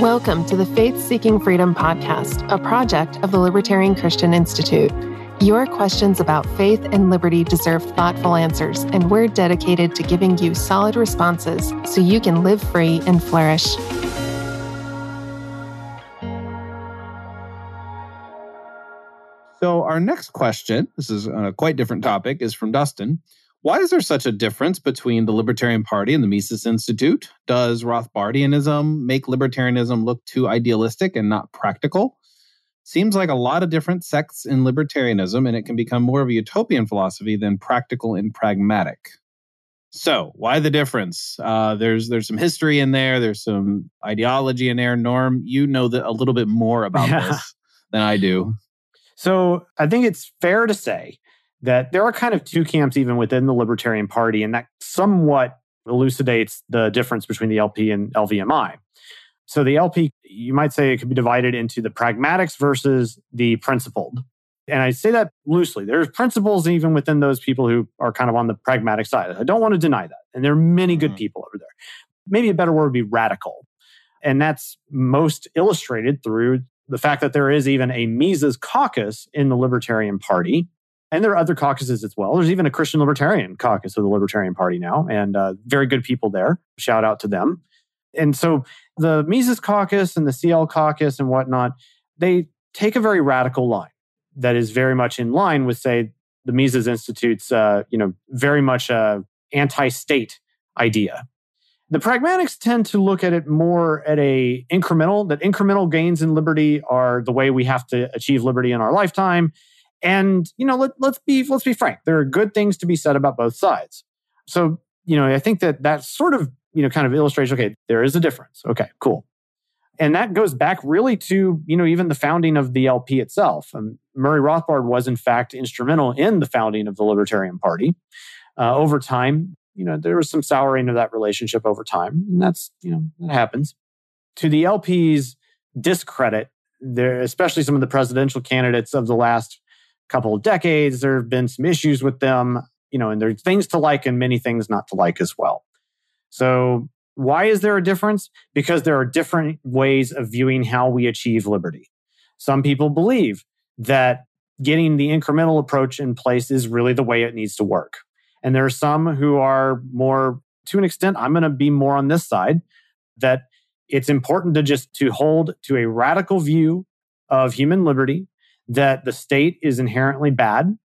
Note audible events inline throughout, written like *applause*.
Welcome to the Faith Seeking Freedom podcast, a project of the Libertarian Christian Institute. Your questions about faith and liberty deserve thoughtful answers, and we're dedicated to giving you solid responses so you can live free and flourish. So, our next question this is on a quite different topic is from Dustin. Why is there such a difference between the Libertarian Party and the Mises Institute? Does Rothbardianism make libertarianism look too idealistic and not practical? Seems like a lot of different sects in libertarianism, and it can become more of a utopian philosophy than practical and pragmatic. So, why the difference? Uh, there's there's some history in there. There's some ideology in there. Norm, you know that a little bit more about yeah. this than I do. So, I think it's fair to say that there are kind of two camps even within the Libertarian Party, and that somewhat elucidates the difference between the LP and LVMI. So the LP, you might say it could be divided into the pragmatics versus the principled. And I say that loosely. There's principles even within those people who are kind of on the pragmatic side. I don't want to deny that. And there are many good mm-hmm. people over there. Maybe a better word would be radical. And that's most illustrated through the fact that there is even a Mises caucus in the Libertarian Party and there are other caucuses as well. There's even a Christian Libertarian caucus of the Libertarian Party now, and uh, very good people there. Shout out to them. And so the Mises caucus and the CL caucus and whatnot, they take a very radical line that is very much in line with, say, the Mises Institute's, uh, you know, very much a anti-state idea. The pragmatics tend to look at it more at a incremental, that incremental gains in liberty are the way we have to achieve liberty in our lifetime and you know, let, let's be let's be frank. There are good things to be said about both sides. So you know, I think that that sort of you know kind of illustrates. Okay, there is a difference. Okay, cool. And that goes back really to you know even the founding of the LP itself. Um, Murray Rothbard was in fact instrumental in the founding of the Libertarian Party. Uh, over time, you know, there was some souring of that relationship over time, and that's you know that happens. To the LP's discredit, there, especially some of the presidential candidates of the last couple of decades. There have been some issues with them, you know, and there's things to like and many things not to like as well. So, why is there a difference? Because there are different ways of viewing how we achieve liberty. Some people believe that getting the incremental approach in place is really the way it needs to work. And there are some who are more, to an extent, I'm going to be more on this side, that it's important to just to hold to a radical view of human liberty that the state is inherently bad,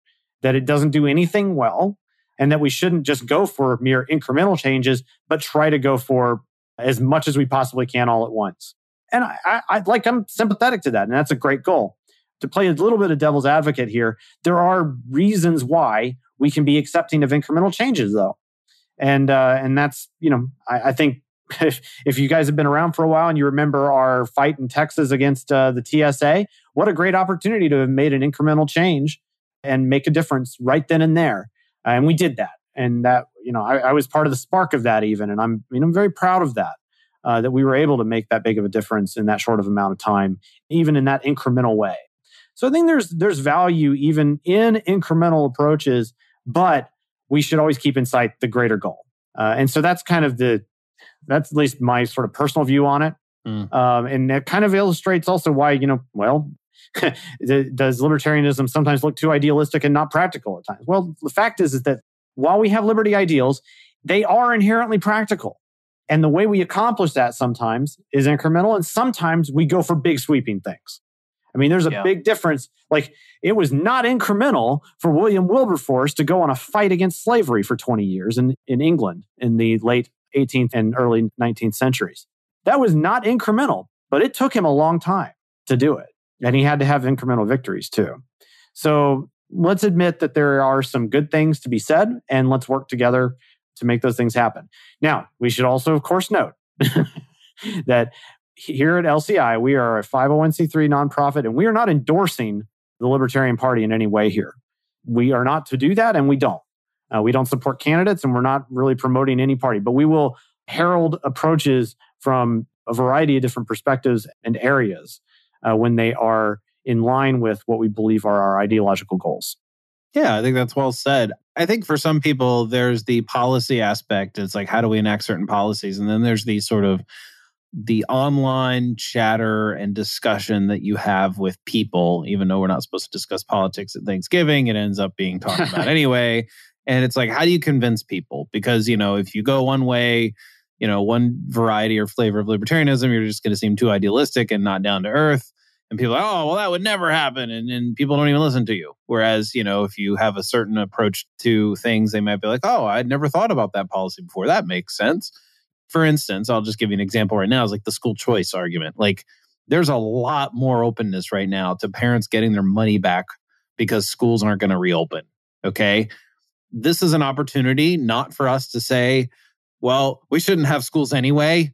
that it doesn't do anything well, and that we shouldn't just go for mere incremental changes, but try to go for as much as we possibly can all at once. And I, I, like I'm sympathetic to that, and that's a great goal. To play a little bit of devil's advocate here, there are reasons why we can be accepting of incremental changes, though, and uh, and that's you know I, I think if, *laughs* if you guys have been around for a while and you remember our fight in Texas against uh, the TSA, what a great opportunity to have made an incremental change and make a difference right then and there. And we did that. And that, you know, I, I, was part of the spark of that even. And I'm, you know, I'm very proud of that, uh, that we were able to make that big of a difference in that short of amount of time, even in that incremental way. So I think there's, there's value even in incremental approaches, but we should always keep in sight the greater goal. Uh, and so that's kind of the, that's at least my sort of personal view on it. Mm. Um, and it kind of illustrates also why, you know, well, *laughs* does libertarianism sometimes look too idealistic and not practical at times? Well, the fact is, is that while we have liberty ideals, they are inherently practical. And the way we accomplish that sometimes is incremental, and sometimes we go for big sweeping things. I mean, there's a yeah. big difference. Like, it was not incremental for William Wilberforce to go on a fight against slavery for 20 years in, in England in the late 18th and early 19th centuries. That was not incremental, but it took him a long time to do it. And he had to have incremental victories too. So let's admit that there are some good things to be said and let's work together to make those things happen. Now, we should also, of course, note *laughs* that here at LCI, we are a 501c3 nonprofit and we are not endorsing the Libertarian Party in any way here. We are not to do that and we don't. Uh, we don't support candidates and we're not really promoting any party, but we will herald approaches from a variety of different perspectives and areas uh, when they are in line with what we believe are our ideological goals. Yeah, I think that's well said. I think for some people, there's the policy aspect. It's like, how do we enact certain policies? And then there's the sort of the online chatter and discussion that you have with people, even though we're not supposed to discuss politics at Thanksgiving, it ends up being talked about *laughs* anyway. And it's like, how do you convince people? Because, you know, if you go one way, you know, one variety or flavor of libertarianism, you're just going to seem too idealistic and not down to earth. And people are, oh, well, that would never happen. And, and people don't even listen to you. Whereas, you know, if you have a certain approach to things, they might be like, oh, I'd never thought about that policy before. That makes sense. For instance, I'll just give you an example right now is like the school choice argument. Like, there's a lot more openness right now to parents getting their money back because schools aren't going to reopen. Okay this is an opportunity not for us to say, well, we shouldn't have schools anyway.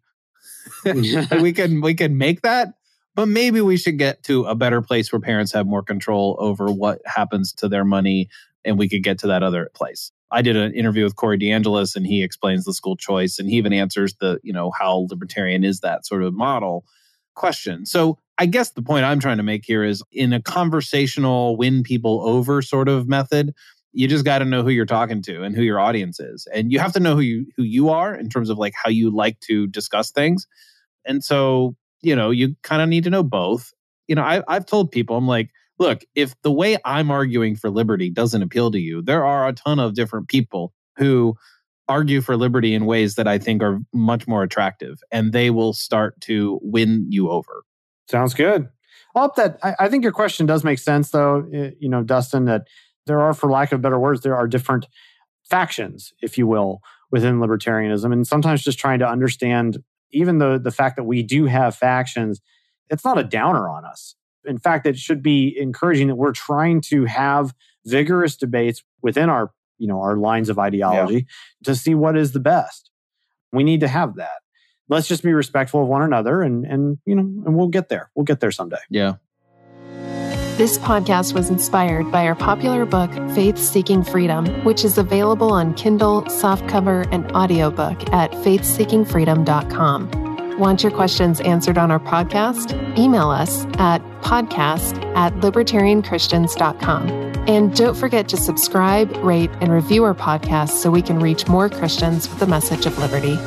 *laughs* we can we can make that, but maybe we should get to a better place where parents have more control over what happens to their money and we could get to that other place. I did an interview with Corey DeAngelis and he explains the school choice and he even answers the, you know, how libertarian is that sort of model question. So I guess the point I'm trying to make here is in a conversational win people over sort of method, you just got to know who you're talking to and who your audience is. And you have to know who you who you are in terms of like how you like to discuss things. And so you know you kind of need to know both. You know I, i've told people i'm like look if the way i'm arguing for liberty doesn't appeal to you there are a ton of different people who argue for liberty in ways that i think are much more attractive and they will start to win you over. Sounds good. I hope that I, I think your question does make sense though eh, you know dustin that there are, for lack of better words, there are different factions, if you will, within libertarianism. And sometimes just trying to understand, even though the fact that we do have factions, it's not a downer on us. In fact, it should be encouraging that we're trying to have vigorous debates within our, you know, our lines of ideology yeah. to see what is the best. We need to have that. Let's just be respectful of one another and and you know, and we'll get there. We'll get there someday. Yeah. This podcast was inspired by our popular book, Faith Seeking Freedom, which is available on Kindle, softcover, and audiobook at faithseekingfreedom.com. Want your questions answered on our podcast? Email us at podcast at libertarianchristians.com. And don't forget to subscribe, rate, and review our podcast so we can reach more Christians with the message of liberty.